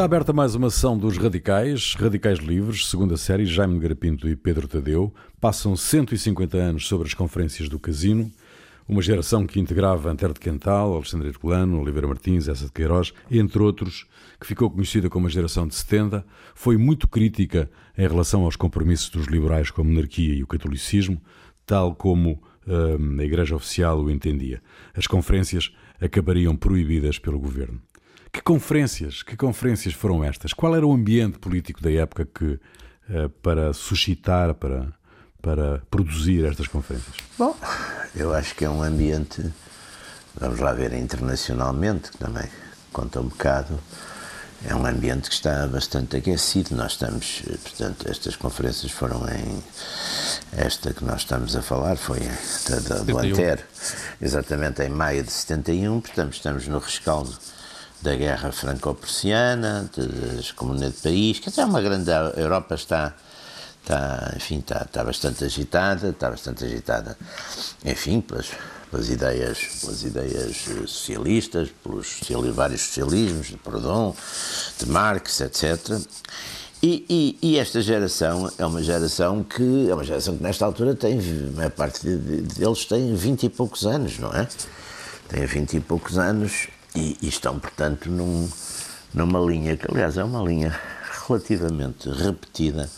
Está aberta mais uma sessão dos Radicais, Radicais Livres, segunda série, Jaime Garapinto e Pedro Tadeu. Passam 150 anos sobre as conferências do Casino, uma geração que integrava Antero de Quental, Alexandre Herculano, Oliveira Martins, Essa de Queiroz, entre outros, que ficou conhecida como a geração de 70, foi muito crítica em relação aos compromissos dos liberais com a monarquia e o catolicismo, tal como hum, a Igreja Oficial o entendia. As conferências acabariam proibidas pelo governo. Que conferências, que conferências foram estas? Qual era o ambiente político da época que eh, para suscitar, para para produzir estas conferências? Bom, eu acho que é um ambiente, vamos lá ver internacionalmente, que também conta um bocado, é um ambiente que está bastante aquecido. Nós estamos, portanto, estas conferências foram em. Esta que nós estamos a falar foi da, da, do Antero, exatamente em maio de 71, portanto, estamos no rescaldo da Guerra Franco-Prussiana, das comunidades de país, que até uma grande. A Europa está. Está, enfim, está, está bastante agitada, está bastante agitada, enfim, pelas, pelas ideias, pelas ideias socialistas, pelos vários socialismos, de Proudhon, de Marx, etc. E, e, e, esta geração é uma geração que é uma geração que nesta altura tem, a maior parte deles tem 20 e poucos anos, não é? Tem 20 e poucos anos e, e estão, portanto, num, numa linha que, aliás, é uma linha relativamente repetida,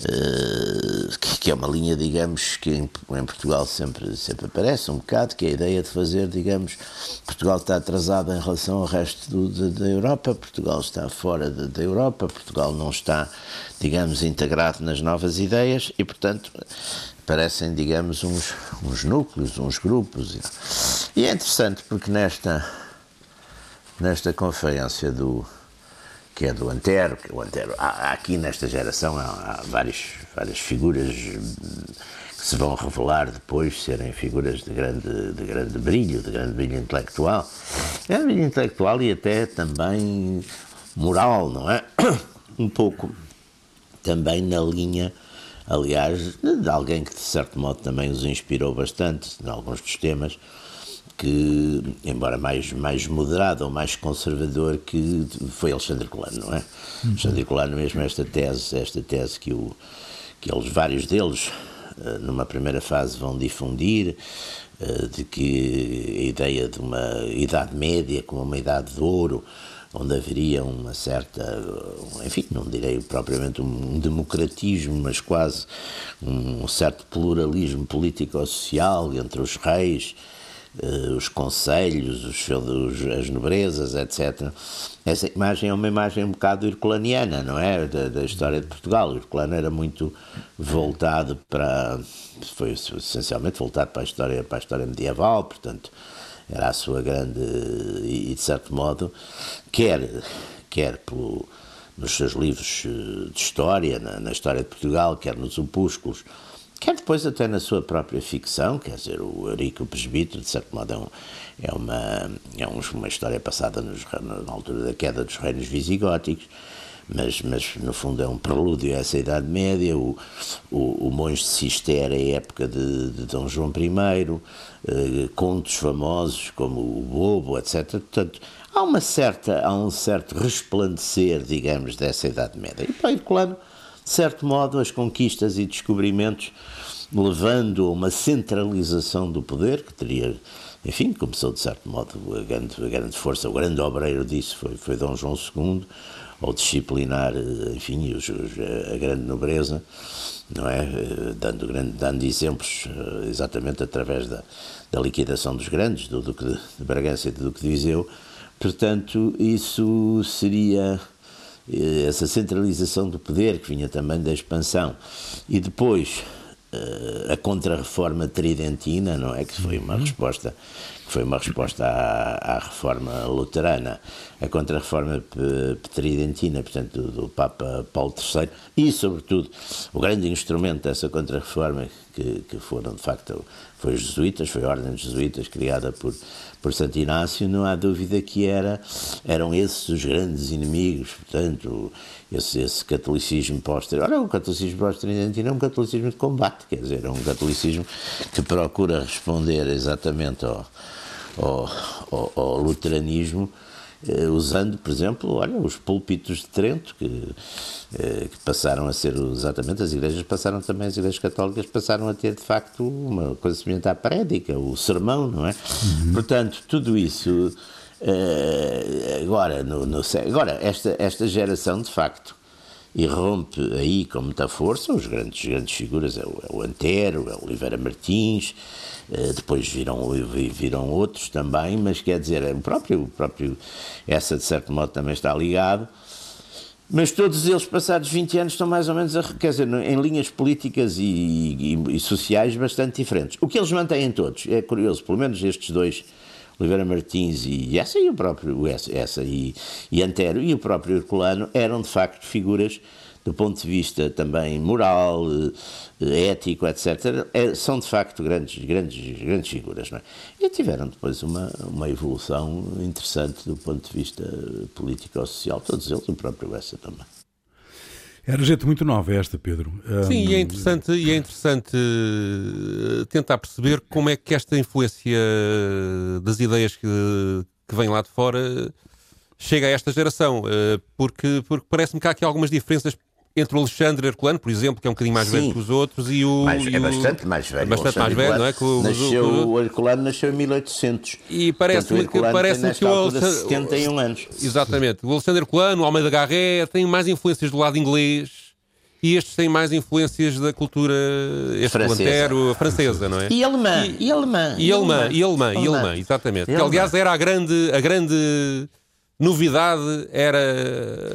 uh, que, que, é uma linha, digamos, que em, em, Portugal sempre, sempre aparece um bocado, que é a ideia de fazer, digamos, Portugal está atrasado em relação ao resto do, de, da Europa, Portugal está fora de, da Europa, Portugal não está, digamos, integrado nas novas ideias e, portanto, parecem, digamos, uns, uns núcleos, uns grupos. E é interessante porque nesta nesta conferência do que é do Antero, que o Antero há, aqui nesta geração há, há várias, várias figuras que se vão revelar depois serem figuras de grande, de grande brilho, de grande brilho intelectual. É brilho intelectual e até também moral, não é? Um pouco também na linha, aliás, de alguém que de certo modo também os inspirou bastante em alguns dos temas, que, embora mais, mais moderado ou mais conservador, que foi Alexandre Colano, não é? Uhum. Alexandre Colano, mesmo esta tese, esta tese que, o, que eles, vários deles, eh, numa primeira fase vão difundir, eh, de que a ideia de uma idade média como uma idade de ouro, onde haveria uma certa, enfim, não direi propriamente um democratismo, mas quase um certo pluralismo político-social entre os reis, os conselhos, os, os, as nobrezas, etc. Essa imagem é uma imagem um bocado herculaniana, não é? Da, da história de Portugal. O Herculano era muito voltado para. foi essencialmente voltado para a história, para a história medieval, portanto, era a sua grande. e, de certo modo, quer, quer pelo nos seus livros eh, de história, na, na, história de Portugal, quer nos opúsculos, quer depois até na sua própria ficção, quer dizer, o Eurico Presbítero, de certo modo, é, é, uma, é uma história passada nos, na altura da queda dos reinos visigóticos, mas, mas no fundo é um prelúdio a essa Idade Média, o, o, o Monge de Cister é época de, de Dom João I, eh, contos famosos como o Bobo, etc. Portanto, há, uma certa, há um certo resplandecer, digamos, dessa Idade Média. E para Herculano, de certo modo, as conquistas e descobrimentos levando a uma centralização do poder, que teria, enfim, começou de certo modo a grande, a grande força, o grande obreiro disso foi, foi Dom João II, ao disciplinar, enfim, os, os, a grande nobreza, não é? Dando, grande, dando exemplos exatamente através da, da liquidação dos grandes, do Duque de, de Bragança e do Duque de Viseu. Portanto, isso seria eh, essa centralização do poder que vinha também da expansão e depois eh, a contrarreforma tridentina, não é? Que foi uma resposta que foi uma resposta à, à reforma luterana, a contrarreforma tridentina, portanto do, do, Papa Paulo III e sobretudo o grande instrumento dessa contrarreforma que, que foram de facto foi os jesuítas, foi a ordem dos jesuítas criada por por Santo Inácio, não há dúvida que era, eram esses os grandes inimigos, portanto, esse, esse catolicismo posterior. Ora, o catolicismo pós-tridentino é um catolicismo de combate, quer dizer, é um catolicismo que procura responder exatamente ao, ao, ao, ao luteranismo usando, por exemplo, olha, os púlpitos de Trento, que, eh, que, passaram a ser exatamente, as igrejas passaram também, as igrejas católicas passaram a ter de facto uma coisa semelhante à prédica, o sermão, não é? Uhum. Portanto, tudo isso. Eh, agora, no, no, agora esta, esta geração, de facto, irrompe aí com muita força, os grandes, grandes figuras é o, é o Antero, é o Oliveira Martins, eh, depois viram, viram outros também, mas quer dizer, é o próprio, o próprio essa de certo modo também está ligado, mas todos eles, passados 20 anos, estão mais ou menos, a, quer dizer, em linhas políticas e, e, e sociais bastante diferentes. O que eles mantêm todos, é curioso, pelo menos estes dois, Oliveira Martins e essa e o próprio essa, e, e Antero e o próprio Herculano eram de facto figuras do ponto de vista também moral, eh, ético, etc., é, são de facto grandes, grandes, grandes figuras. É? E tiveram depois uma, uma evolução interessante do ponto de vista político-social, todos eles, o próprio Essa também. Era gente muito nova esta, Pedro. Sim, um... e é interessante, e é interessante eh, tentar perceber como é que esta influência das ideias que, que vem lá de fora chega a esta geração, eh, porque, porque parece-me que há aqui algumas diferenças entre o Alexandre Herculano, por exemplo, que é um bocadinho mais Sim. velho que os outros, e o. Mais, e é bastante mais velho. É bastante mais velho, não é? Que o, nasceu, o, o Herculano nasceu em 1800. E parece-me que, parece que o Alexandre. 71 anos. Exatamente. O Alexandre Herculano, o Almeida Garré, tem mais influências do lado inglês. E estes têm mais influências da cultura este francesa. francesa, não é? E alemã, e, e alemã. E alemã, e alemã, e alemã, exatamente. Que aliás era a grande, a grande novidade era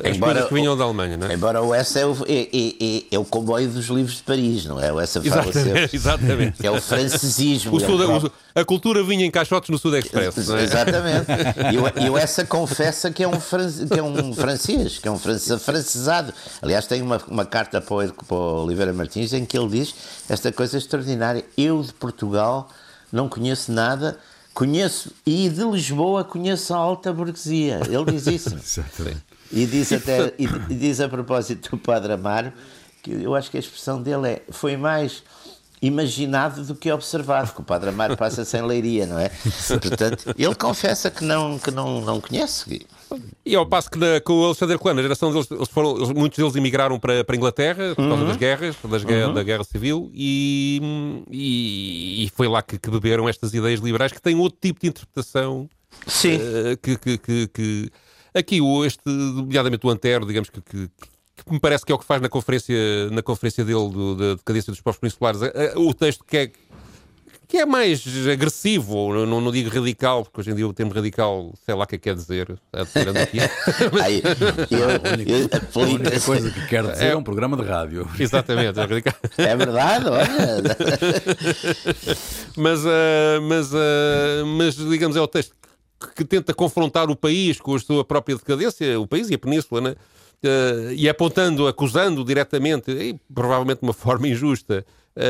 as embora, que vinham da Alemanha, não é? Embora o S é o, é, é, é o comboio dos livros de Paris, não é? O S exatamente, exatamente. É o francesismo. O Sud, o, a cultura vinha em caixotes no Sud Express, é? Exatamente. E o, Essa confessa que é um, que é um francês, que é um francês, francesado. Aliás, tem uma, uma carta para o, para o Oliveira Martins em que ele diz esta coisa extraordinária. Eu de Portugal não conheço nada Conheço, e de Lisboa conheço a alta burguesia. Ele diz isso. Exatamente. E diz, até, e diz a propósito do Padre Amaro, que eu acho que a expressão dele é: foi mais imaginado do que observado, que o Padre Amaro passa sem leiria, não é? Portanto, ele confessa que não, que não, não conhece. E ao passo que na, com o Alexandre Colano, a geração deles, eles foram, eles, muitos deles emigraram para, para a Inglaterra por causa uhum. das guerras, das uhum. da guerra civil, e, e, e foi lá que, que, beberam estas ideias liberais que têm outro tipo de interpretação. Sim. Uh, que, que, que, que, aqui, o, este, nomeadamente o Antero, digamos que, que que me parece que é o que faz na conferência, na conferência dele do, da decadência dos povos peninsulares. O texto que é, que é mais agressivo, não, não, digo radical, porque hoje em dia o termo radical, sei lá o que é que quer dizer. Aqui. Aí, eu, a única coisa que quer dizer é, é, um programa de rádio. Exatamente, é radical. É verdade, olha. mas, uh, mas, uh, mas, digamos, é o texto que tenta confrontar o país com a sua própria decadência, o país e a península, né? Uh, e apontando, acusando diretamente, e provavelmente de uma forma injusta, uh,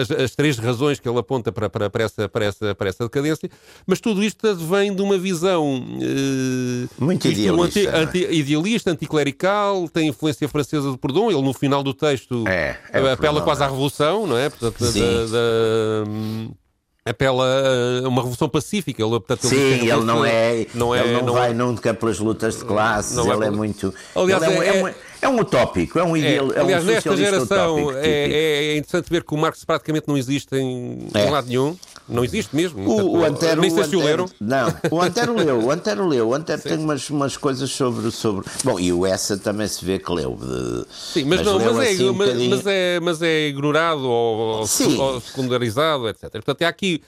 as, as, três razões que ele aponta para, para, para, essa, para, essa, para essa decadência, mas tudo isto vem de uma visão uh, muito idealista, anti, anti, idealista, anticlerical, tem influência francesa do Proudhon, ele no final do texto é, é apela quase à é. revolução, não é? Portanto, da, da, apela a uma revolução pacífica. Ele, portanto, Sim, ele, ele não é, não é, ele não, não vai é, nunca pelas lutas de classes, não ele é, é muito. Aliás, é, é, é, é, um utópico, é um ideal. É, aliás, um nesta geração é, é, interessante ver que o Marx praticamente não existe em, em lado nenhum. Não existe mesmo. O, o Antero, nem sei se o leram. Não, o Antero leu, o Antero leu. O Antero tem umas, umas coisas sobre, sobre. Bom, e o Essa também se vê que leu. De... Sim, mas, mas não, mas, é, assim um mas, mas, é, mas é ignorado ou, ou secundarizado, etc. Portanto, é aqui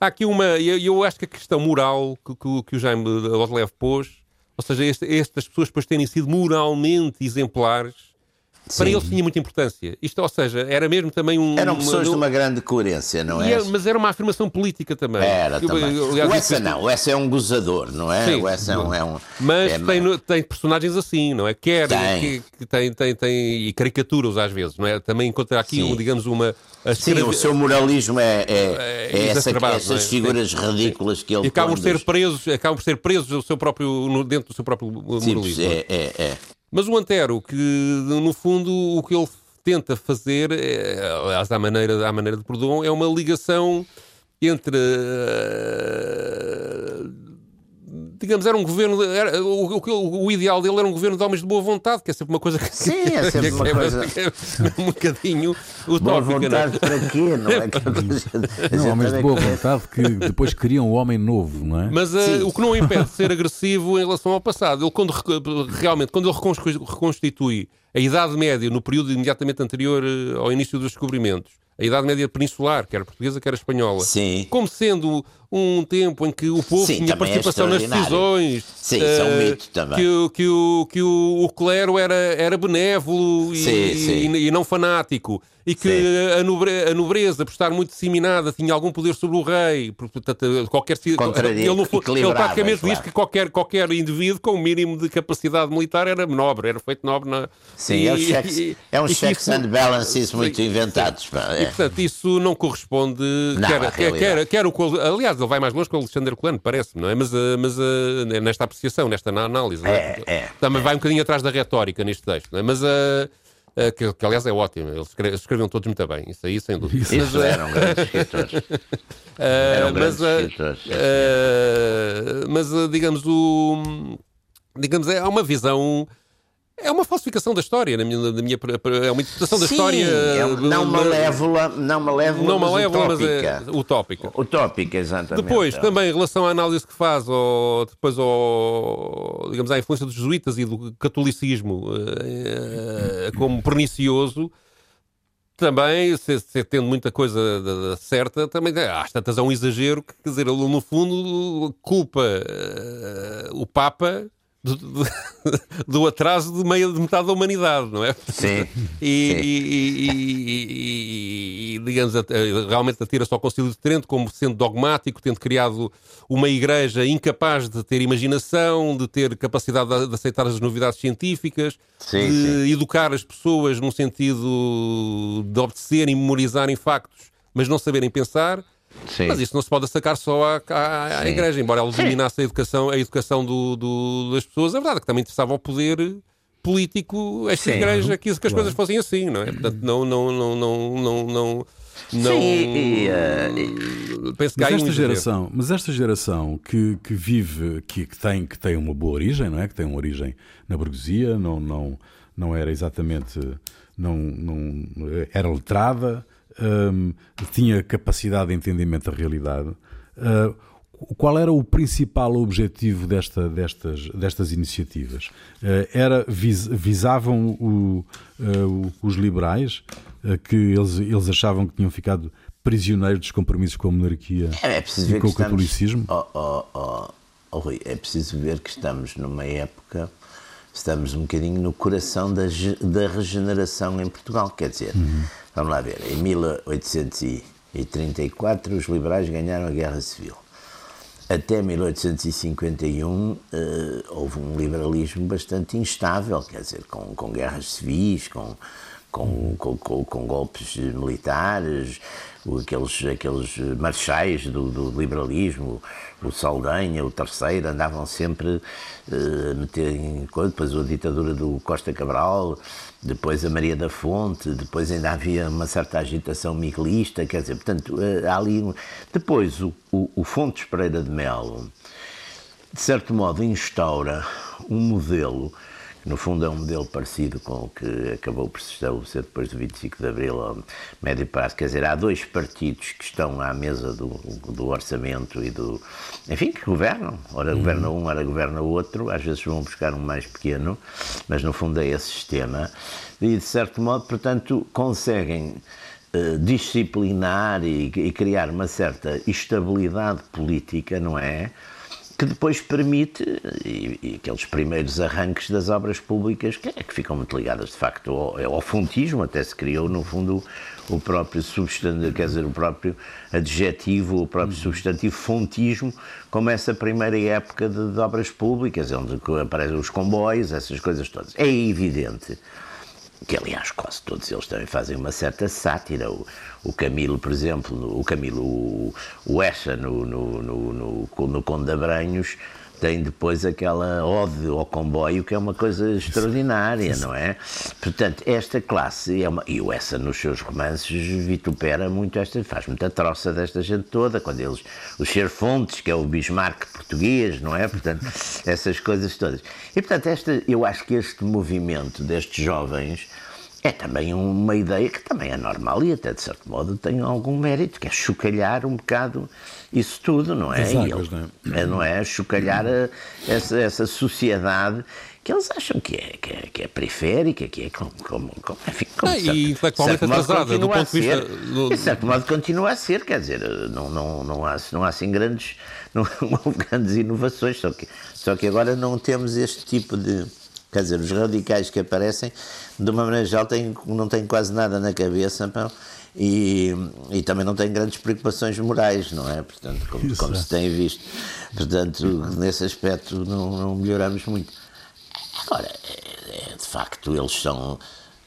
há aqui uma. Eu, eu acho que a questão moral que, que, que o Jaime Oslev pôs, ou seja, este, estas pessoas depois terem sido moralmente exemplares, Sim. Para eles tinha muita importância. Isto, ou seja, era mesmo também um. Eram pessoas uma, de uma grande coerência, não é? mas era uma afirmação política também. Era eu, também. Aliás, o Essa não, o Essa é um gozador, não é? Sim, o Essa é um. É um mas é, tem, tem personagens assim, não é? Quer tem. Que, tem, tem, tem, e caricaturas às vezes, não é? Também encontra aqui, um, digamos, uma. Sim, o seu moralismo é, é, é, é essa, essas é? figuras Sim. ridículas que ele e acabam por ser presos, acabam por ser presos seu próprio, dentro do seu próprio moralismo. Sim, é, é, é. Mas o Antero, que no fundo o que ele tenta fazer, é, aliás, à maneira, à maneira de Proudhon, é uma ligação entre uh, digamos, era um governo. Era, o, o, o, ideal dele era um governo de homens de boa vontade, que é sempre uma coisa que. Sim, é sempre uma é, coisa. É, um bocadinho utópica. Boa vontade não? para quê? Não é que Não, homens de boa vontade que depois criam o homem novo, não é? Mas uh, o que não impede de ser agressivo em relação ao passado. Ele, quando realmente, quando ele reconstitui a Idade Média no período imediatamente anterior uh, ao início dos descobrimentos a Idade Média peninsular, quer portuguesa, quer espanhola, Sim. como sendo um tempo em que o povo Sim, tinha é participação nas decisões, Sim, é um eh, que, o- que, o, que o, o clero era, era benévolo e, e- e não fanático, e que Sim. a, nobre- a nobreza, por estar muito disseminada, tinha algum poder sobre o rei. Portanto, qualquer, ele, ele praticamente claro. diz que qualquer, qualquer indivíduo com o mínimo de capacidade militar era nobre, era feito nobre na. Sim, é, e- checks, e- é e que checks and balances Sim, muito sim. inventados. E, é. portanto, isso não corresponde. Não, quer, quer, quer, quer o. Aliás, ele vai mais longe que o Alexandre Colano, parece-me, não é? Mas, eh, mas eh, nesta apreciação, nesta análise. não É, é, Também vai um bocadinho atrás da retórica neste texto, não é? Mas. eh, eh, que, que, aliás é ótimo, eles escre- escreviam todos muito bem, isso aí sem dúvida. Mas, Isso eh, eram grandes escritores. eh, Eram mas, grandes eh, escritores. eh, mas digamos o digamos é uma visão é uma falsificação da história na minha, na minha é uma interpretação da Sim, história é um- não eh, malévola, não malévola, não mas malévola, mas utópica. é utópica. Utópica, exatamente. Depois, também em relação à análise que faz ao, depois ao, digamos, à influência dos jesuítas e do catolicismo eh, como pernicioso, também, se, se tendo muita coisa certa, também às tantas é um exagero que, quer dizer, ele no fundo culpa eh, o Papa do, do- do atraso de, meia, de metade da humanidade, não é? Sim. E, Sim. e- e- e- digamos, at- realmente atira-se ao Concílio de Trento como sendo dogmático, tendo criado uma igreja incapaz de ter imaginação, de ter capacidade de, de aceitar as novidades científicas, Sim, de sim. educar as pessoas num sentido de obedecerem e memorizarem factos, mas não saberem pensar. Sim. Mas isso não se pode sacar só à, à- à igreja, embora ela dominasse a educação, a educação do, do- das pessoas. É verdade que também interessava ao poder político esta Sim. igreja que, que as coisas fossem assim, não é? Portanto, não, não, não, não, não, não, não Sim, e, eh, penso que há Mas um esta geração, mas esta geração que, que vive, que, que, tem, que tem uma boa origem, não é? Que tem uma origem na burguesia, não, não, não era exatamente, não, não era letrada, hum, tinha capacidade de entendimento da realidade. Ah, qual era o principal objetivo desta, destas, destas iniciativas? Ah, era vis- visavam o- o- os liberais que eles, eles achavam que tinham ficado prisioneiros dos compromissos com a monarquia É, é e com que o catolicismo? Estamos, oh, oh, oh, oh, Rui, é preciso ver que estamos numa época, estamos um bocadinho no coração da, da regeneração em Portugal. Quer dizer, vamos lá ver, em 1834 os liberais ganharam a Guerra Civil. Até 1851 eh, houve um liberalismo bastante instável, quer dizer, com, com guerras civis, com, com, com, com- golpes militares, aqueles, aqueles marchais do, do liberalismo, o Saldanha, o Terceiro, andavam sempre eh, a meter em coisa, depois a ditadura do Costa Cabral, depois a Maria da Fonte, depois ainda havia uma certa agitação miguelista, quer dizer, portanto, eh, há ali... Depois o, o, o Fontes Pereira de Melo, de certo modo, instaura um modelo, no fundo é um modelo parecido com o que acabou por se estabelecer depois do 25 de Abril ao médio prazo. Quer dizer, há dois partidos que estão à mesa do, do orçamento e do. Enfim, que governam. Ora governa um, ora governa o outro. Às vezes vão buscar um mais pequeno, mas no fundo é esse sistema. E de certo modo, portanto, conseguem eh, disciplinar e, e criar uma certa estabilidade política, não é? Que depois permite, e, e aqueles primeiros arranques das obras públicas, que, é que ficam muito ligadas de facto ao, ao fontismo, até se criou no fundo o próprio substantivo, quer dizer, o próprio adjetivo, o próprio substantivo fontismo, como essa primeira época de, de obras públicas, onde aparecem os comboios, essas coisas todas. É evidente que aliás quase todos eles também fazem uma certa sátira. O, o Camilo, por exemplo, o Camilo, o, o Essa no, no, no, no, no Conde de Abranhos, tem depois aquela ode ao comboio, que é uma coisa extraordinária, não é? Portanto, esta classe, é uma, e o Essa nos seus romances vitupera muito esta, faz muita troça desta gente toda, quando eles, o Fontes, que é o Bismarck português, não é? Portanto, essas coisas todas. E, portanto, esta, eu acho que este movimento destes jovens é também uma ideia que também é normal e até de certo modo tem algum mérito, que é chocalhar um bocado isso tudo, não é? Águas, não é? é? Não é? Chocalhar a, essa, essa sociedade que eles acham que é, que é, que é periférica, que é como, como, como, enfim, como ah, e intelectualmente atrasada, do ponto de vista... Do... De certo modo continua a ser, quer dizer, não, não, não, há, não há assim grandes, não, não houve grandes inovações, só que, só que agora não temos este tipo de Quer dizer, os radicais que aparecem, de uma maneira geral, têm, não têm quase nada na cabeça pão, e, e também não têm grandes preocupações morais, não é? Portanto, como, como se tem visto. Portanto, nesse aspecto não, não melhoramos muito. Agora, é, é, de facto, eles são.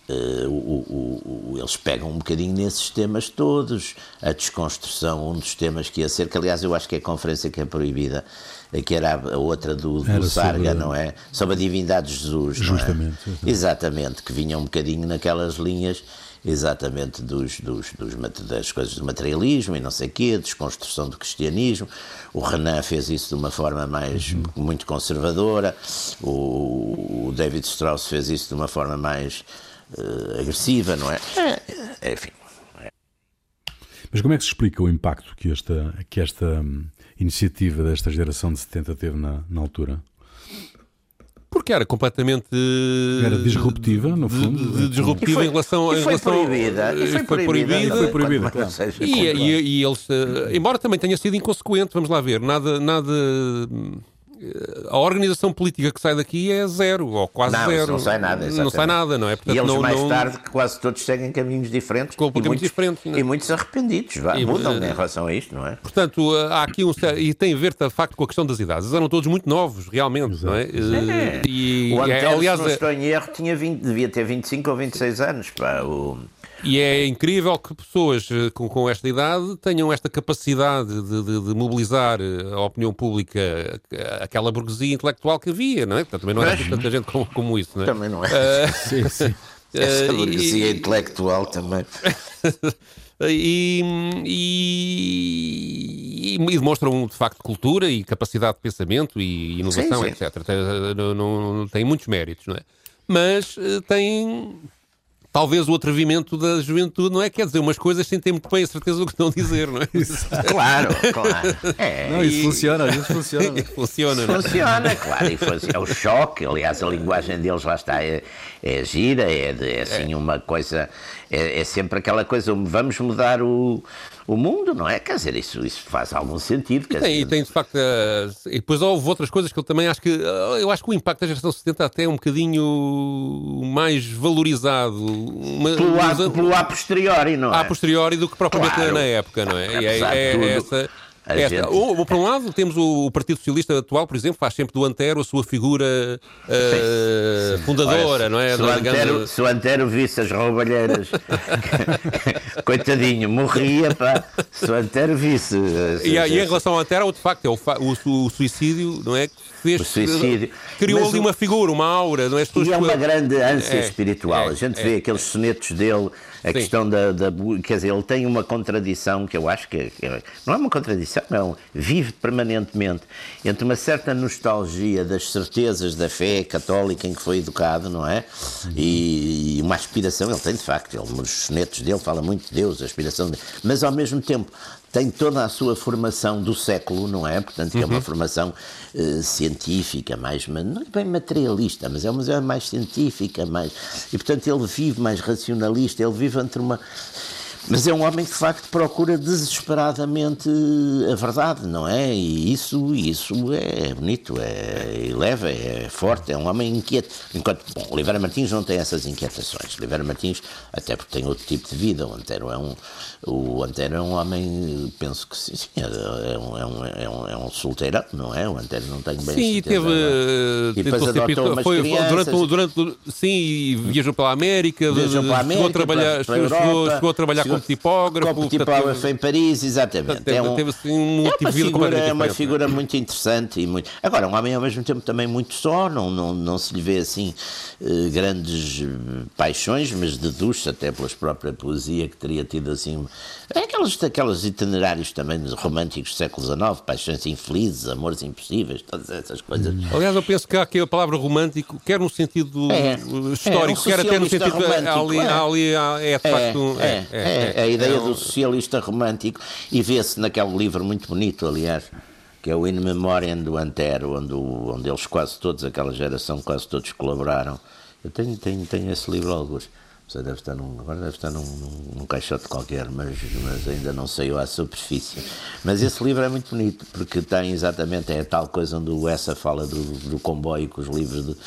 Uh, o, o, o, eles pegam um bocadinho nesses temas todos, a desconstrução, um dos temas que ia ser, que aliás eu acho que é a conferência que é proibida, que era a outra do, do Sarga, sobre... não é? Sobre a divindade de Jesus, Justamente. É? Exatamente, que vinha um bocadinho naquelas linhas exatamente dos, dos, dos, das coisas do materialismo e não sei o quê, desconstrução do cristianismo. O Renan fez isso de uma forma mais uhum. muito conservadora, o, o, David Strauss fez isso de uma forma mais uh, agressiva, não é? é enfim. Mas como é que se explica o impacto que esta, que esta hum, iniciativa desta geração de 70 teve na, na altura? Porque era completamente. Era disruptiva, no fundo. De, de disruptiva foi, em relação. E foi relação, proibida. E foi, foi proibida. Foi proibida, claro. E, e, e, eles. Eh, embora também tenha sido inconsequente, vamos lá ver, nada. nada a organização política que sai daqui é zero, ou quase não, zero. Não sai nada, exatamente. Não sai nada, não é? Portanto, e eles não, mais não... tarde, quase todos seguem caminhos diferentes. Completamente muitos, diferentes. É? E muitos arrependidos, vá, e, mudam uh, em relação a isto, não é? Portanto, há aqui um. E tem a ver, de facto, com a questão das idades. Eles eram todos muito novos, realmente, Exato. não é? é. E, o Antero, aliás, se não estou em erro, tinha 20, devia ter 25 ou 26 anos. Pá, o... E é incrível que pessoas eh, com, com esta idade tenham esta capacidade de, de, de, mobilizar eh, a opinião pública, eh, aquela burguesia intelectual que havia, não é? Portanto, também não era assim tanta gente como, como isso, não é? Também não é. Uh, sim, sim. Essa burguesia uh, e... intelectual também. e, e, e, demonstram de facto cultura e capacidade de pensamento e inovação, sim, sim. etc. Tem, não, não, tem muitos méritos, não é? Mas tem talvez o atrevimento da juventude, não é? Quer dizer umas coisas sem ter muito bem a certeza do que estão a dizer, não é? claro, claro. É, não, isso e... funciona, às vezes funciona. funciona, não é? Funciona, claro, e é o choque, aliás, a linguagem deles lá está, é, é gira, é, de, é assim é. uma coisa, é, é sempre aquela coisa, vamos mudar o o mundo, não é? Quer dizer, isso, isso faz algum sentido. E tem, dizer... e tem, de facto, uh, e depois houve outras coisas que eu também acho que, uh, eu acho que o impacto da geração 70 até é um bocadinho mais valorizado. Uma, pelo, a, pelo a posteriori, não é? A posteriori do que propriamente claro. na época, não é? E é, é, é essa é, gente... ou, por um lado, temos o, Partido Socialista atual, por exemplo, faz sempre do Antero a sua figura uh, fundadora, Olha, não é? Se o, Antero, se o Antero visse as roubalheiras, coitadinho, morria, pá. Se o Antero visse. E, e, em relação ao Antero, de facto, é o, o, o suicídio, não é? fez, o suicídio. criou Mas ali o... uma figura, uma aura, não é? E é uma grande ânsia é, espiritual. É, a gente é, vê aqueles sonetos dele, a Sim. questão da, da, Quer dizer, ele tem uma contradição que eu acho que. Não é uma contradição, não. Vive permanentemente entre uma certa nostalgia das certezas da fé católica em que foi educado, não é? E, e uma aspiração, ele tem de facto, ele, nos sonetos dele fala muito de Deus, a aspiração de... Mas ao mesmo tempo tem toda a sua formação do século, não é? Portanto, uhum. é uma uhum. formação uh, científica, mais, não é bem materialista, mas é uma é mais científica, mais. E, portanto, ele vive mais racionalista, ele vive entre uma mas é um homem que de facto procura desesperadamente a verdade, não é? E isso, isso é bonito, é leve, é forte, é um homem inquieto. Enquanto, bom, Oliveira Martins não tem essas inquietações. Oliveira Martins, até porque tem outro tipo de vida. O Antero é um, o Antero é um homem, penso que sim, sim é, um, é, um, é, um, é um solteirão, não é? O Antero não tem bem Sim, teve. Uh, e depois adotou umas foi, durante, durante, Sim, viajou pela América, viajou pela América, chegou a trabalhar, chegou, chegou, a trabalhar como tipógrafo. Como tipógrafo em Paris, exatamente. Teve, é um, teve assim, um é uma figura, é uma figura muito interessante. E muito... Agora, um homem ao mesmo tempo também muito só, não, não, não se lhe vê assim eh, grandes eh, paixões, mas deduz até pela própria poesia que teria tido assim. É aqueles, aqueles itinerários também românticos do século XIX, paixões infelizes, amores impossíveis, todas essas coisas. Aliás, eu penso que há aqui a palavra romântico, quer no sentido é, histórico, é, um quer até no sentido. Ali, é. ali, é de facto. É, é, é, a ideia do socialista romântico, e vê-se naquele livro muito bonito, aliás que é o In Memoriam do Antero, onde, onde eles quase todos, aquela geração, quase todos colaboraram. Eu tenho, tenho, tenho esse livro alguns. Você deve estar num, agora deve estar num, num, num, caixote qualquer, mas, mas ainda não saiu à superfície. Mas esse livro é muito bonito, porque tem exatamente, é a tal coisa onde o Essa fala do, do comboio com os livros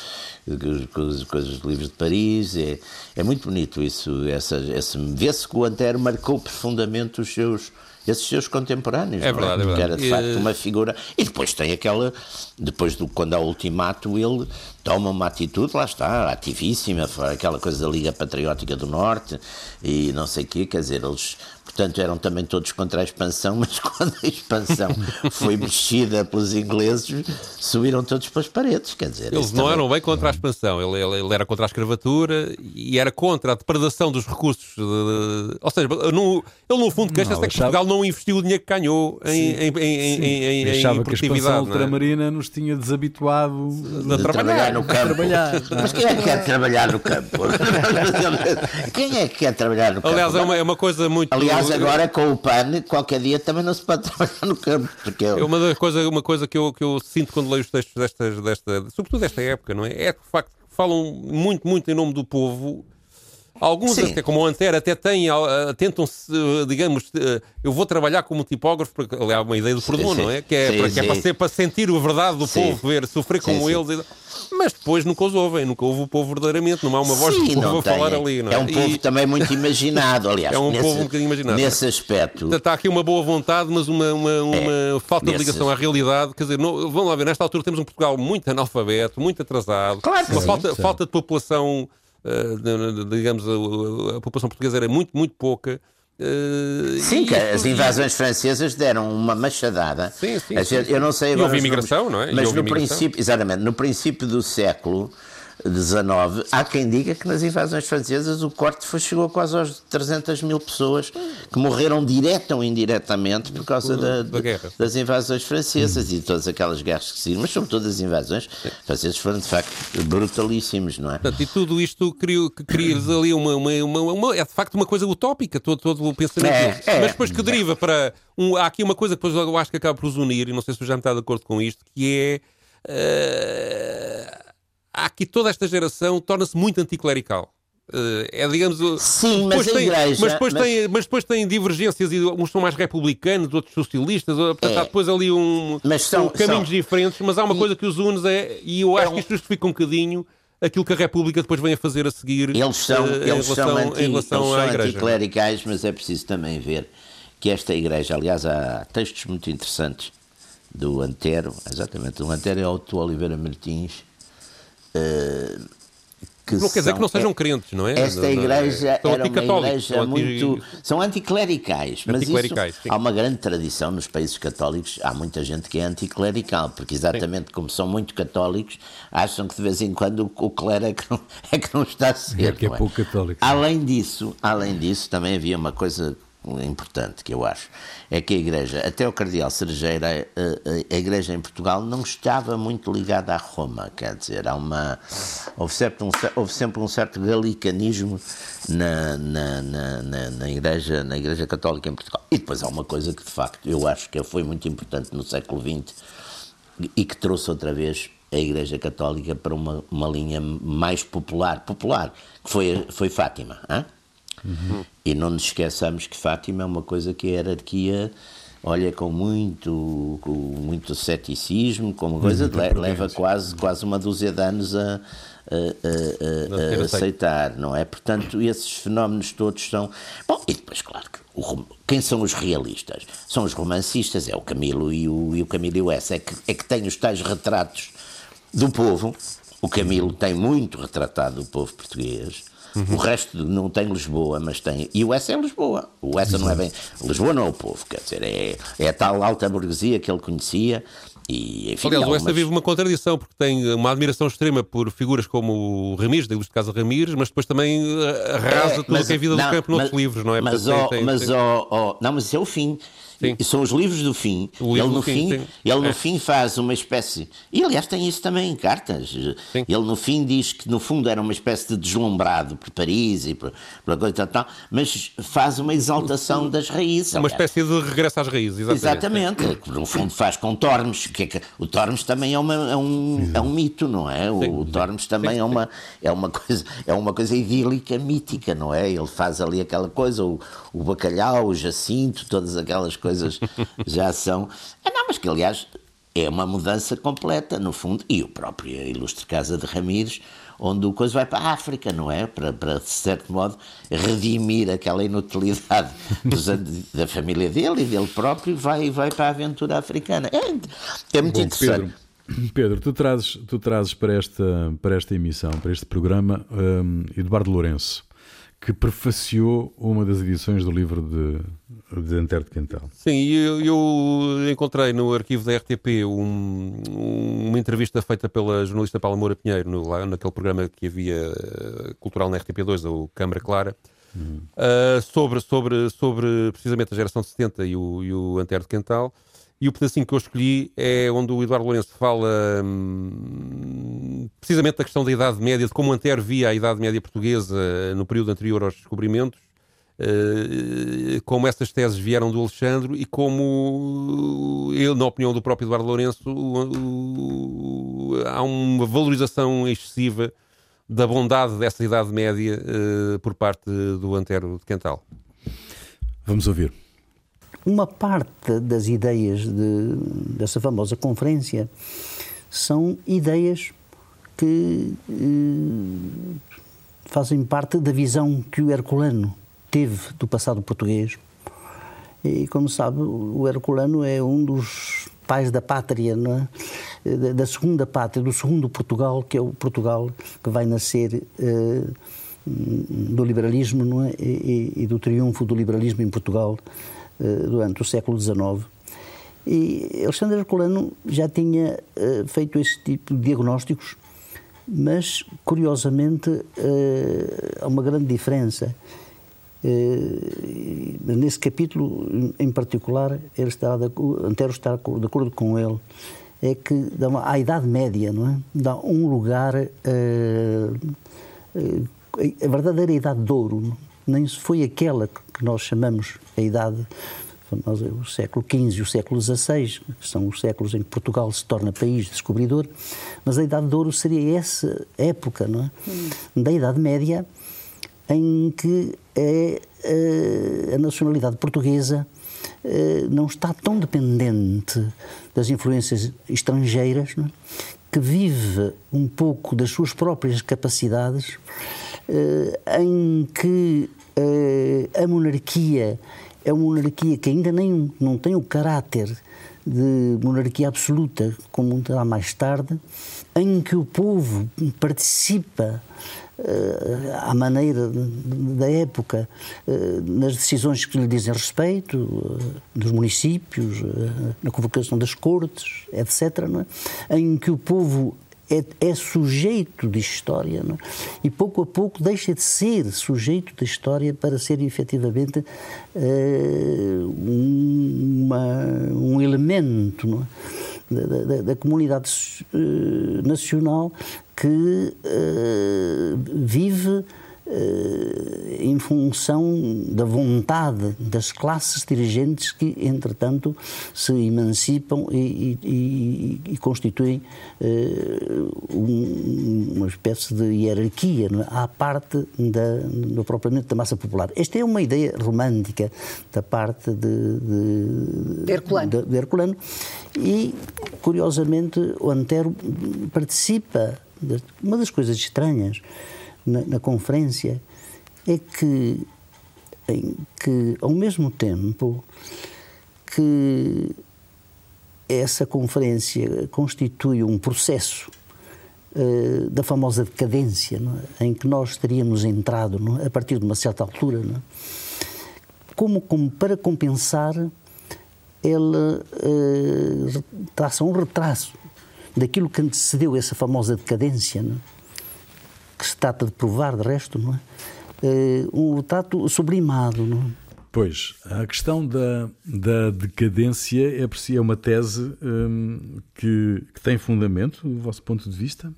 de, com os, com os livros de Paris. É, é muito bonito isso. Essa, esse, Vê-se que o Antero marcou profundamente os seus esses seus contemporâneos. É, é? verdade, é? é verdade. Era de facto uma figura. E depois tem aquela. Depois do quando há o ultimato, ele toma uma atitude, lá está, ativíssima, aquela coisa da Liga Patriótica do Norte e não sei o quê, quer dizer, eles Portanto, eram também todos contra a expansão, mas quando a expansão foi mexida pelos ingleses, subiram todos para as paredes. Quer dizer, eles não também... eram bem contra a expansão, ele, ele, ele, era contra a escravatura e era contra a depredação dos recursos. De... Ou seja, no, ele no fundo queixa-se é que achava... Portugal não investiu o dinheiro que ganhou em, em, em, em, em, Achava que a expansão é? ultramarina nos tinha desabituado de, de trabalhar, no campo. Trabalhar. Mas quem é que quer trabalhar no campo? quem é que quer trabalhar no campo? Aliás, é uma, é uma coisa muito. Aliás, agora com o PAN, qualquer dia também não se pode trabalhar no campo. Porque eu... É uma, das coisa, uma coisa que eu, que eu sinto quando leio os textos destas, desta, sobretudo desta época, não é? É que, de facto, falam muito, muito em nome do povo Alguns, até, como o Antero, até têm, uh, tentam, uh, digamos, uh, eu vou trabalhar como tipógrafo, porque ali há uma ideia do perdão, não é? Que é, sim, para, que é para, ser, para sentir a verdade do sim. povo, ver, sofrer como eles. Mas depois nunca os ouvem, nunca ouve o povo verdadeiramente, não há uma voz do povo a falar ali. Não é? é um povo e... também muito imaginado, aliás. É um nesse, povo um bocadinho imaginado. Nesse aspecto. Está aqui uma boa vontade, mas uma, uma, uma é, falta de ligação à realidade. Quer dizer, não, vamos lá ver, nesta altura temos um Portugal muito analfabeto, muito atrasado, claro uma falta, falta de população digamos, a, a, população portuguesa era muito, muito pouca. Uh, sim, que as invasões francesas deram uma machadada. Sim, sim, sim, Eu não sei agora. E houve imigração, não é? Mas no princípio, exatamente, no princípio do século 19, há quem diga que nas invasões francesas o corte foi, chegou quase aos 300 mil pessoas que morreram direta ou indiretamente por causa da, da das invasões francesas hum. e todas aquelas guerras que se mas sobretudo as invasões francesas foram de facto brutalíssimos, não é? Portanto, e tudo isto criou, cria ali uma, uma, uma, uma, é de facto uma coisa utópica, todo, todo o pensamento. É, é, mas depois que deriva para. Um, há aqui uma coisa que depois eu acho que acaba por os unir, e não sei se já me está de acordo com isto, que é. Uh, aqui toda esta geração torna-se muito anticlerical. Uh, é, digamos, Sim, mas tem, igreja, mas depois, mas... Tem, mas depois tem divergências e uns são mais republicanos, outros socialistas, portanto, é. há depois ali um, são, um caminhos são... diferentes, mas há uma e... coisa que os une é, e eu acho é um... que isto justifica um bocadinho aquilo que a República depois vem a fazer a seguir eles são, uh, eles relação, são, anti, em relação eles são anticlericais, mas é preciso também ver que esta igreja, aliás, há textos muito interessantes do Antero, exatamente, do Antero é o Oliveira Martins, eh, que não quer dizer que não sejam é, crentes, não é? Esta igreja não, era uma igreja muito. São anticlericais, mas anticlericais, isso, há uma grande tradição nos países católicos. Há muita gente que é anticlerical, porque exatamente sim. como são muito católicos, acham que de vez em quando o, clero é que não, é que não está a ser. É que é, é pouco católico. Além disso, além disso, também havia uma coisa importante que eu acho é que a Igreja, até o Cardeal Cerejeira, a, a, Igreja em Portugal não estava muito ligada a Roma, quer dizer, há uma, houve, sempre um, houve sempre um certo galicanismo na, na, na, na, igreja, na Igreja Católica em Portugal. E depois há uma coisa que de facto eu acho que foi muito importante no século XX e que trouxe outra vez a Igreja Católica para uma, uma linha mais popular, popular, que foi, foi Fátima. Hein? Uhum. E não nos esqueçamos que Fátima é uma coisa que a hierarquia olha com muito, com muito ceticismo, como coisa, le, leva quase, quase uma dúzia de anos a, a, a, a aceitar, não é? Portanto, esses fenómenos todos são. Bom, e depois, claro, que o, quem são os realistas? São os romancistas, é o Camilo e o, e o Camilo e o S, é que, é que têm os tais retratos do povo. O Camilo tem muito retratado o povo português Uhum. O resto não tem Lisboa, mas tem. E o Essa é Lisboa. O Essa não é bem. Lisboa não é o povo, quer dizer, é, é a tal alta burguesia que ele conhecia. E, enfim, Aliás, o Essa vive uma contradição, porque tem uma admiração extrema por figuras como o Ramires, da Ilustre Casa Ramires, mas depois também eh, arrasa é, tudo o que é vida não, do campo noutros livros, não é? Mas, ó, mas, tem... não, mas isso é o fim. Sim. São os livros do fim. ele no fim, fim ele no é. fim faz uma espécie. E aliás tem isso também em cartas. Sim. Ele no fim diz que no fundo era uma espécie de deslumbrado por Paris e por, por coisa tal, mas faz uma exaltação das raízes. Uma aliás. espécie de regresso às raízes, exatamente. Exatamente. No fundo faz com Tormes, que, é que o Tormes também é, uma, é, um, é um mito, não é? O, sim, o Tormes também é uma é uma coisa é uma coisa idílica, mítica, não é? Ele faz ali aquela coisa, o, o bacalhau, o jacinto, todas aquelas coisas coisas já são. Ah, não, mas que aliás é uma mudança completa, no fundo, e o próprio Ilustre Casa de Ramires, onde o coisa vai para a África, não é? Para, para de certo modo, redimir aquela inutilidade da família dele e dele próprio, vai, vai para a aventura africana. É, é muito Bom, interessante. Pedro, Pedro, tu trazes, tu trazes para, esta, para esta emissão, para este programa, um, Eduardo Lourenço que prefaciou uma das edições do livro de, de Antero de Quental. Sim, eu, eu, encontrei no arquivo da RTP um, uma entrevista feita pela jornalista Paula Moura Pinheiro, no, lá, naquele programa que havia eh, cultural na RTP2, o Câmara Clara, uhum. uh, sobre, sobre, sobre precisamente a geração de 70 e o, e o Antero de Quental. E o pedacinho que eu escolhi é onde o Eduardo Lourenço fala hum, precisamente da questão da Idade Média, de como Antero via a Idade Média portuguesa no período anterior aos descobrimentos, uh, como essas teses vieram do Alexandre e como, ele, na opinião do próprio Eduardo Lourenço, uh, uh, há uma valorização excessiva da bondade dessa Idade Média eh, por parte do Antero de Quental. Vamos ouvir. Uma parte das ideias de, dessa famosa conferência são ideias que eh, fazem parte da visão que o Herculano teve do passado português. E, como sabe, o Herculano é um dos pais da pátria, é? da segunda pátria, do segundo Portugal, que é o Portugal que vai nascer eh, do liberalismo é? e, e, do triunfo do liberalismo em Portugal durante o século XIX. E Alexandre Herculano já tinha uh, feito esse tipo de diagnósticos, mas, curiosamente, uh, há uma grande diferença. Uh, nesse capítulo, em particular, ele está de, Antero está de acordo com ele, é que dá uma, à Idade Média, não é? dá um lugar, a verdadeira Idade de Ouro, nem foi aquela que nós chamamos a idade o século XV e o século XVI, que são os séculos em que Portugal se torna país descobridor, mas a Idade de Ouro seria essa época, não é? Hum. Da Idade Média, em que é, a nacionalidade portuguesa eh, não está tão dependente das influências estrangeiras, é? que vive um pouco das suas próprias capacidades, eh, em que eh, a monarquia é uma monarquia que ainda nem não tem o caráter de monarquia absoluta, como terá mais tarde, em que o povo participa uh, à maneira da época uh, nas decisões que lhe dizem respeito, uh, dos municípios, na convocação das cortes, etc., é? em que o povo é, é, sujeito de história não? É? e pouco a pouco deixa de ser sujeito de história para ser efetivamente uh, uma, um elemento? É? da, da, da, comunidade uh, nacional que uh, vive em função da vontade das classes dirigentes que, entretanto, se emancipam e, e, e constituem um, uma espécie de hierarquia é? à parte da, propriamente da massa popular. Esta é uma ideia romântica da parte de, de, de, Herculano. de, de Herculano e, curiosamente, o Antero participa. Uma das coisas estranhas na, na conferência é que, em, que, ao mesmo tempo que essa conferência constitui um processo uh, da famosa decadência, é? em que nós teríamos entrado é? a partir de uma certa altura, é? como, como para compensar, ele uh, traça um retraso daquilo que antecedeu essa famosa decadência, que se trata de provar, de resto, não é? Uh, um retrato sublimado, não é? Pois, a questão da, da decadência é, é uma tese hum, que, que, tem fundamento, do vosso ponto de vista?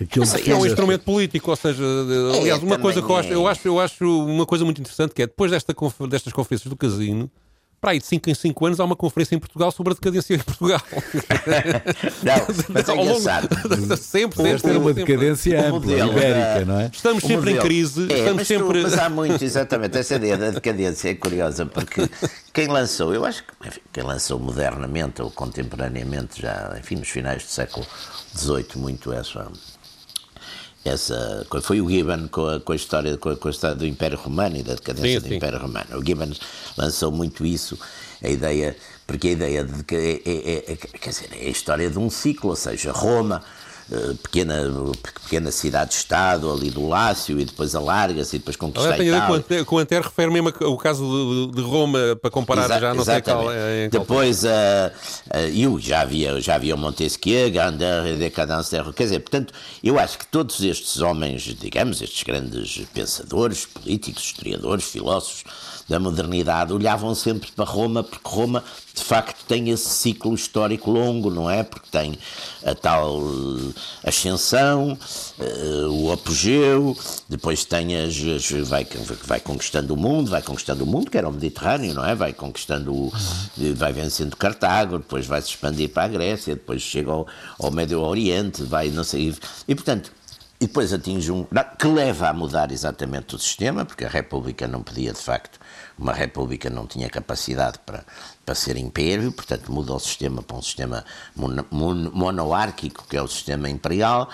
Aquilo é um instrumento político, ou seja, é, aliás, uma coisa que eu acho, eu acho, eu acho uma coisa muito interessante que é depois desta, destas conferências do casino, para aí de 5 em 5 anos há uma conferência em Portugal sobre a decadência em Portugal. não, mas é engraçado. sempre, sempre. Esta é uma decadência ampla, ibérica, não é? Estamos o sempre modelo. em crise. É, estamos mas, sempre... Tu, mas há muito, exatamente. Essa ideia da decadência é curiosa, porque quem lançou, eu acho que enfim, quem lançou modernamente ou contemporaneamente, já, enfim, nos finais do século XVIII, muito essa essa foi o Gibbon com a, com a história com a, com a, história do Império Romano e da decadência sim, do sim. Império Romano. O Gibbon lançou muito isso, a ideia porque a ideia de que é, é, é, quer dizer, é a história de um ciclo, ou seja, Roma pequena, pequena cidade-estado ali do Lácio e depois alarga-se e depois conquista a Itália. Com o Antero refere mesmo o caso de, de, Roma para comparar Exa já não exatamente. sei qual é. Depois, uh, uh, já havia, já havia Montesquieu, Grandeur e Decadence, quer dizer, portanto, eu acho que todos estes homens, digamos, estes grandes pensadores, políticos, historiadores, filósofos, da modernidade olhavam sempre para Roma, porque Roma de facto tem esse ciclo histórico longo, não é? Porque tem a tal eh, ascensão, uh, o apogeu, depois tem as, as, vai, vai conquistando o mundo, vai conquistando o mundo, que era o Mediterrâneo, não é? Vai conquistando, o, vai vencendo Cartago, depois vai se expandir para a Grécia, depois chega ao, ao Médio Oriente, vai, não sei, e portanto e depois atinge um. que leva a mudar exatamente o sistema, porque a República não podia, de facto, uma república não tinha capacidade para, para ser império, portanto muda o sistema para um sistema mono, mono, monárquico, que é o sistema imperial.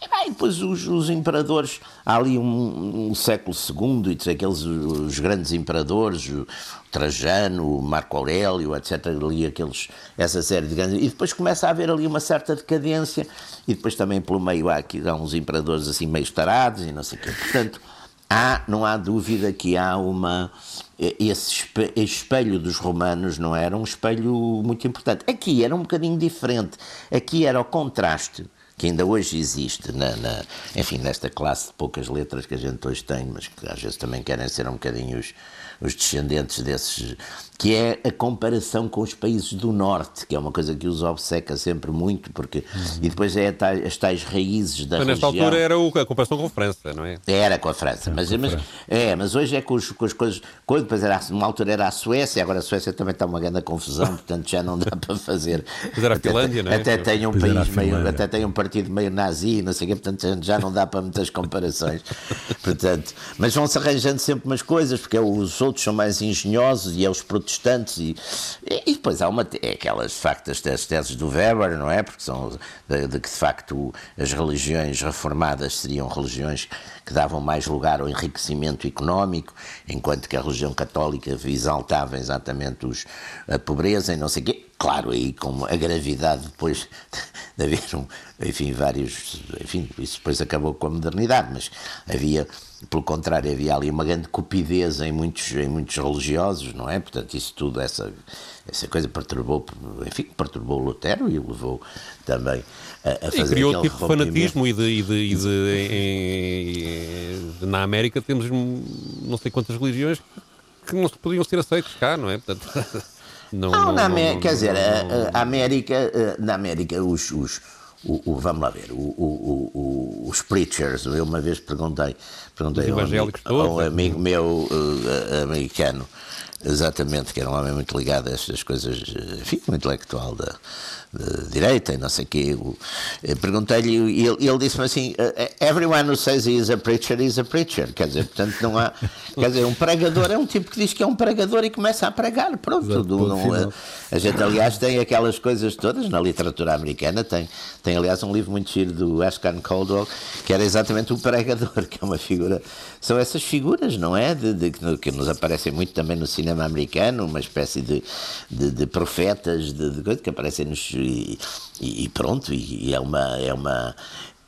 E bem, depois os, os, imperadores, há ali um, um século II, e aqueles os grandes imperadores, o Trajano, o Marco Aurélio, etc., ali aqueles, essa série de grandes. E depois começa a haver ali uma certa decadência, e depois também pelo meio há, aqui, há uns imperadores assim meio tarados e não sei o quê. Portanto, há, não há dúvida que há uma. Esse espelho dos romanos não era um espelho muito importante. Aqui era um bocadinho diferente. Aqui era o contraste que ainda hoje existe, na, na, enfim, nesta classe de poucas letras que a gente hoje tem, mas que às vezes também querem ser um bocadinho os, os descendentes desses, que é a comparação com os países do Norte, que é uma coisa que os obceca sempre muito, porque uhum. e depois é as tais raízes da mas região. Nesta altura era a comparação com a França, não é? Era com a França, mas, mas, é, mas hoje é com, os, com as coisas, quando depois era, numa altura era a Suécia, agora a Suécia também está uma grande confusão, portanto já não dá para fazer. Mas era a Finlândia, até, não é? Até tem um país meio, até tem um partido meio nazi, não sei o quê, portanto já não dá para muitas comparações. portanto, mas vão-se arranjando sempre umas coisas, porque os outros são mais engenhosos e é os protestantes e, e depois há uma, é aquelas de facto as teses do Weber, não é? Porque são de, de, que de facto as religiões reformadas seriam religiões que davam mais lugar ao enriquecimento económico, enquanto que a religião católica exaltava exatamente os, a pobreza e não sei o quê. Claro, aí com a gravidade depois de haver, um, enfim, vários. Enfim, isso depois acabou com a modernidade, mas havia pelo contrário, havia ali uma grande cupidez em muitos, em muitos religiosos, não é? Portanto, isso tudo, essa, essa coisa perturbou, enfim, perturbou Lutero e o levou também a, a fazer. E criou tipo de fanatismo e de. E de, e de em, na América temos não sei quantas religiões que não podiam ser aceitas cá, não é? Portanto. Não, não, não, na não, quer dizer, a, a, América, eh, na América, os, os o, o, vamos lá ver, o, o, os preachers, eu uma vez perguntei, perguntei a um, amigo, a um amigo meu uh, americano, exatamente, que era um homem muito ligado a estas coisas, eh, enfim, muito intelectual da, de direita e não sei o quê. Perguntei-lhe e ele, ele disse-me assim: eh, Everyone who says he is a preacher is a preacher. Quer dizer, portanto, não há. Quer dizer, um pregador é um tipo que diz que é um pregador e começa a pregar. Pronto. Exato, não, a, a gente, aliás, tem aquelas coisas todas na literatura americana, tem, tem aliás, um livro muito giro do Ashkan Caldwell, que era exatamente o pregador, que é uma figura. São essas figuras, não é? De, de, que nos aparecem muito também no cinema americano, uma espécie de, de, de profetas de, de, que aparecem nos. E, e pronto, e, e é uma. É uma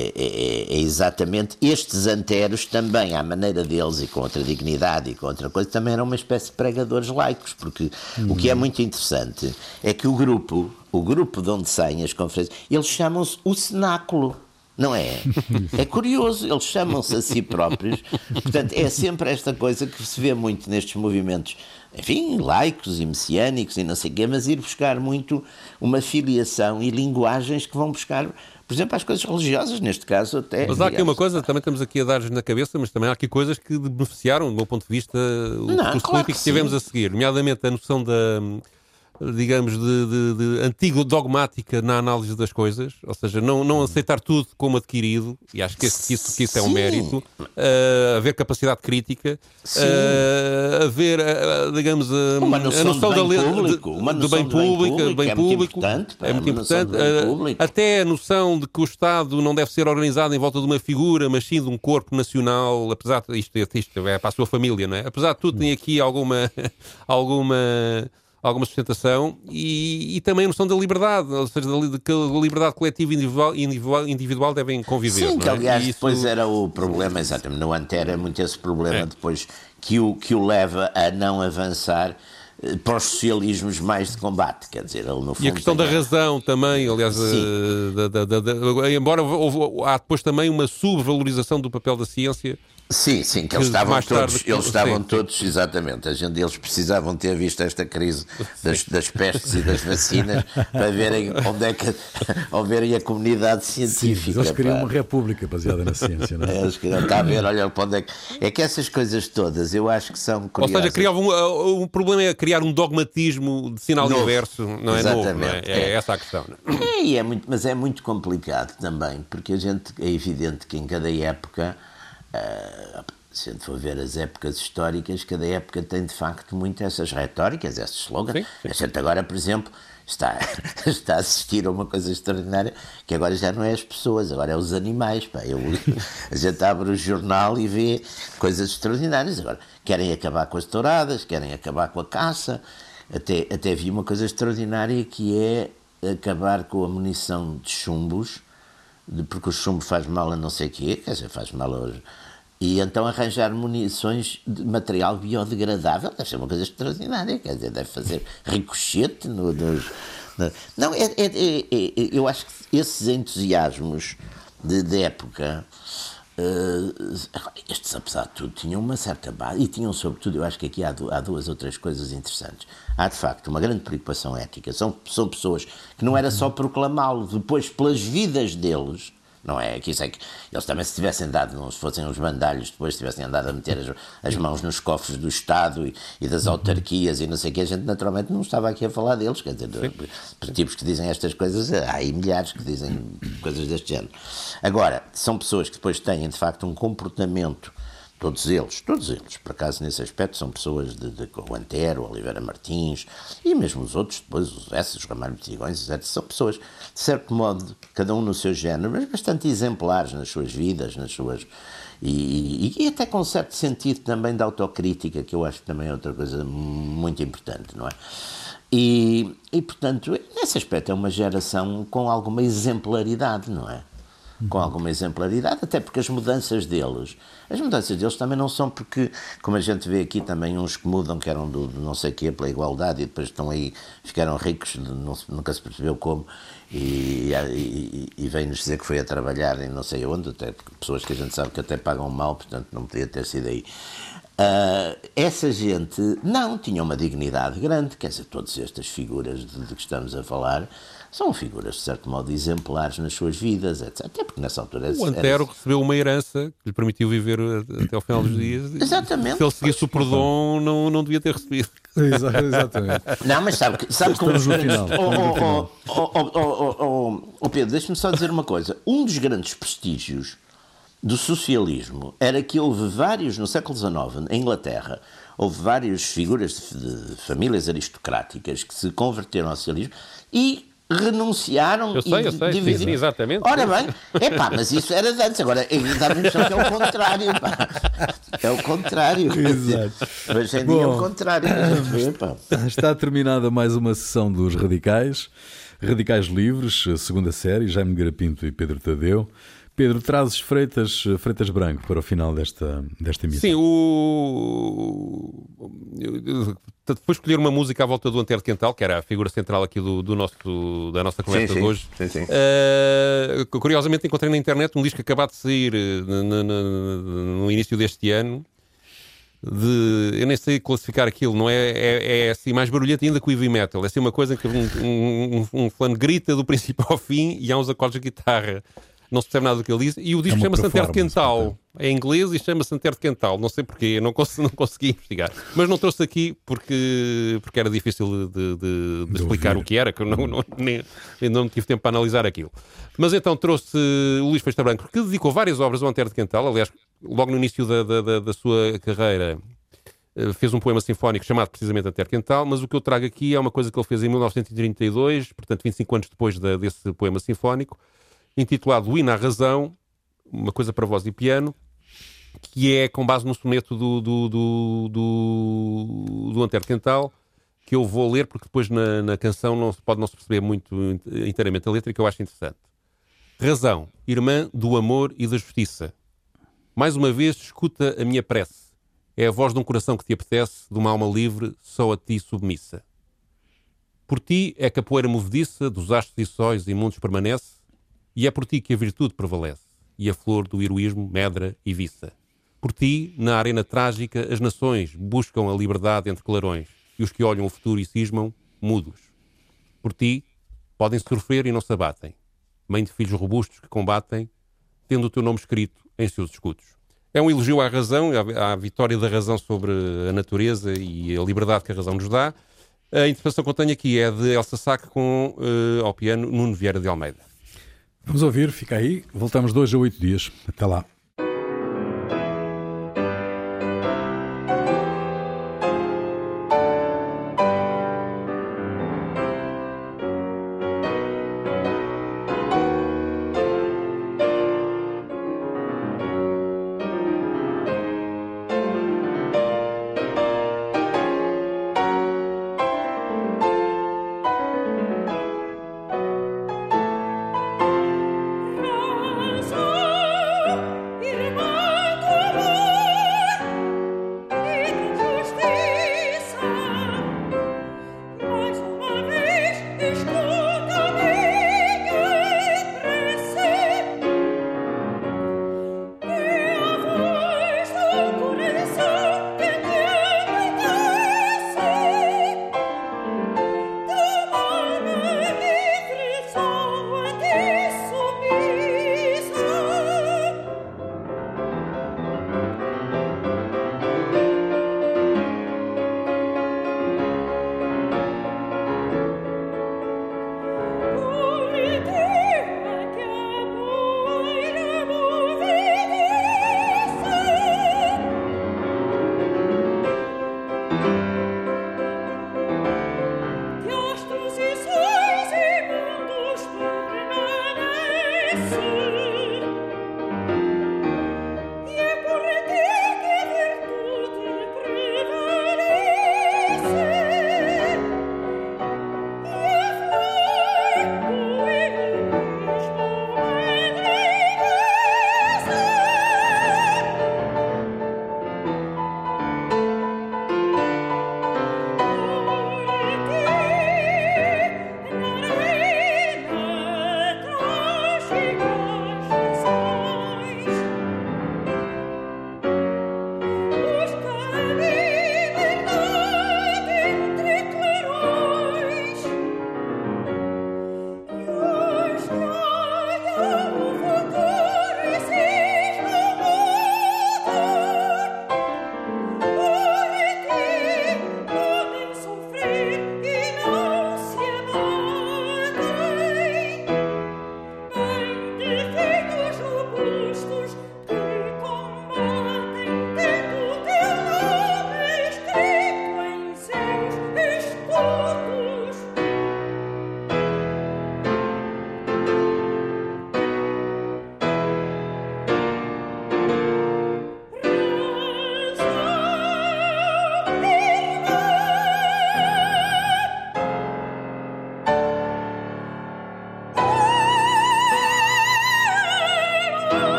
é, é, é, exatamente estes anteros também, à maneira deles e com outra dignidade e com outra coisa, também eram uma espécie de pregadores laicos, porque hum. o que é uhum. muito interessante é que o grupo, o grupo de onde saem as conferências, eles chamam-se o cenáculo. Não é? É curioso, eles chamam-se a si próprios. Portanto, é sempre esta coisa que se vê muito nestes movimentos, enfim, laicos e messiânicos e não sei o quê, mas ir buscar muito uma filiação e linguagens que vão buscar por exemplo, às coisas religiosas, neste caso até. Mas há aqui uma coisa, também estamos aqui a dar na cabeça, mas também há aqui coisas que beneficiaram, do meu ponto de vista, o Não, claro político que, que tivemos a seguir, nomeadamente a noção da digamos, de, de, de antigo dogmática na análise das coisas, ou seja, não, não aceitar tudo como adquirido, e acho que, esse, que isso, que isso é um mérito, uh, haver capacidade crítica, uh, haver, uh, digamos, uma noção a noção do bem público, uma do bem público, bem público, é muito importante, é muito importante até a noção de que o Estado não deve ser organizado em volta de uma figura, mas sim de um corpo nacional, apesar de isto, isto é para a sua família, não é? Apesar de tudo, tem aqui alguma, alguma alguma sustentação e, e, também a noção da liberdade, ou seja, de que a liberdade coletiva e individual, individual, individual devem conviver. Sim, que é? aliás isso... depois era o problema, exatamente, no Antero é muito esse problema é. depois que o, que o leva a não avançar eh, para os socialismos mais de combate, quer dizer, ele no fundo... E a questão da razão também, aliás, eh, da, da, da, embora houve, há depois também uma subvalorização do papel da ciência Sim, sim, que, eles estavam todos, eles estavam sim, todos, exatamente, a gente, eles precisavam ter visto esta crise das, das pestes e das vacinas para verem onde é que, ao verem a comunidade científica. Sim, eles queriam pá. uma república baseada na ciência, não é? Eles queriam, está a ver, olha, onde é que, é que essas coisas todas, eu acho que são curiosas. Ou seja, criava um, um problema é criar um dogmatismo de sinal Novo. inverso, não é exatamente, novo, não é? É, é? essa a questão. É? É, é muito, mas é muito complicado também, porque a gente, é evidente que em cada época Uh, se a gente for ver as épocas históricas, cada época tem de facto muito essas retóricas, esses slogans. Sim, sim. A gente agora, por exemplo, está, está a assistir a uma coisa extraordinária que agora já não é as pessoas, agora é os animais. Pá. Eu, a gente abre o jornal e vê coisas extraordinárias. Agora, querem acabar com as touradas, querem acabar com a caça. Até, até vi uma coisa extraordinária que é acabar com a munição de chumbos de, porque o chumbo faz mal a não sei o quê, quer dizer, faz mal hoje. E então arranjar munições de material biodegradável deve ser uma coisa extraordinária, quer dizer, deve fazer ricochete no, nos, no, não, é, é, é, é, eu acho que esses entusiasmos de, de época estes, apesar de tudo, tinham uma certa base e tinham, sobretudo, eu acho que aqui há, há duas ou três coisas interessantes. Há, de facto, uma grande preocupação ética. São, são pessoas que não era só proclamá-lo, depois, pelas vidas deles, não é? Que isso é que eles também se tivessem dado, não se fossem os bandalhos, depois tivessem andado a meter as, as mãos nos cofres do Estado e, e, das autarquias e não sei o que, a gente naturalmente não estava aqui a falar deles, quer dizer, de, tipos que dizem estas coisas, há aí milhares que dizem coisas deste género. Agora, são pessoas que depois têm de facto um comportamento Todos eles, todos eles, por acaso, nesse aspecto, são pessoas de, de o Antero, Oliveira Martins e mesmo os outros, depois os S, os Ramalho Tigões, etc. São pessoas, de certo modo, cada um no seu género, mas bastante exemplares nas suas vidas, nas suas. E, e, e até com certo sentido também da autocrítica, que eu acho que também é outra coisa muito importante, não é? E, e portanto, nesse aspecto é uma geração com alguma exemplaridade, não é? Com alguma exemplaridade, até porque as mudanças deles, as mudanças deles também não são porque, como a gente vê aqui também uns que mudam, que eram do, do não sei quê, pela igualdade, e depois estão aí, ficaram ricos, não, nunca se percebeu como, e, e, e vem-nos dizer que foi a trabalhar em não sei onde, até pessoas que a gente sabe que até pagam mal, portanto não podia ter sido aí. Uh, essa gente não tinha uma dignidade grande, quer dizer, todas estas figuras de, de que estamos a falar são figuras, de certo modo, exemplares nas suas vidas, etc. Até porque nessa altura... O Antero era... recebeu uma herança que lhe permitiu viver até ao final dos dias. Exatamente. Se ele seguisse o perdão, não, não devia ter recebido. Exatamente. Não, mas sabe, sabe como... Estamos no final. Oh, Pedro, deixa-me só dizer uma coisa. Um dos grandes prestígios do socialismo era que houve vários, no século XIX, em Inglaterra, houve várias figuras de, de famílias aristocráticas que se converteram ao socialismo e renunciaram eu sei, eu sei, dividiram. Sim, exatamente. Ora bem, é pá, mas isso era de antes, agora dá-me que é o contrário, pá. É o contrário. Exato. Mas em dia é o contrário. Pá. Está terminada mais uma sessão dos Radicais. Radicais Livres, segunda série, Jaime Garapinto e Pedro Tadeu. Pedro, trazes Freitas, Freitas Branco para o final desta, desta emissão. Sim, o... depois escolher uma música à volta do Antero Quental, que era a figura central aqui do, do nosso, da nossa conversa sim, de hoje. Sim, sim. Uh, curiosamente encontrei na internet um disco acabado de sair eh, no, no, no início deste ano, de. Eu nem sei classificar aquilo, não é? É, é assim mais barulhento ainda que o heavy metal. É assim uma coisa que um, um, um, um fã grita do princípio ao fim e há uns acordes de guitarra não se percebe nada do que ele diz. E o disco é chama-se Antero Quental. É em inglês e chama-se Antero Quental. Não sei porquê, não, cons não consegui investigar. Mas não trouxe aqui porque, porque era difícil de, de, de explicar o que era, que eu não, não, nem, ainda não tive tempo para analisar aquilo. Mas então trouxe o Luís Festa Branco, que dedicou várias obras ao Antero de Quental. Aliás, logo no início da, da, da sua carreira eh, fez um poema sinfónico chamado precisamente Antero Quental, mas o que eu trago aqui é uma coisa que ele fez em 1932, portanto 25 anos depois da, desse poema sinfónico, intitulado O Hino à Razão, uma coisa para voz e piano, que é com base no soneto do, do, do, do, do Antero Quental, que eu vou ler porque depois na, na canção não pode não se perceber muito inteiramente a letra, que eu acho interessante. Razão, irmã do amor e da justiça. Mais uma vez, escuta a minha prece. É a voz de um coração que te apetece, de uma alma livre, só a ti submissa. Por ti é que a poeira movediça dos astros e sóis e mundos permanece, e é por ti que a virtude prevalece, e a flor do heroísmo medra e viça. Por ti, na arena trágica, as nações buscam a liberdade entre clarões, e os que olham o futuro e cismam, mudos. Por ti, podem sofrer e não se abatem. Mãe de filhos robustos que combatem, tendo o teu nome escrito em seus escudos. É um elogio à razão, à, vitória da razão sobre a natureza e a liberdade que a razão nos dá. A interpretação que eu tenho aqui é de Elsa Sack com, uh, ao piano, Nuno Vieira de Almeida. Vamos ouvir, fica aí. Voltamos dois a oito dias. Até lá.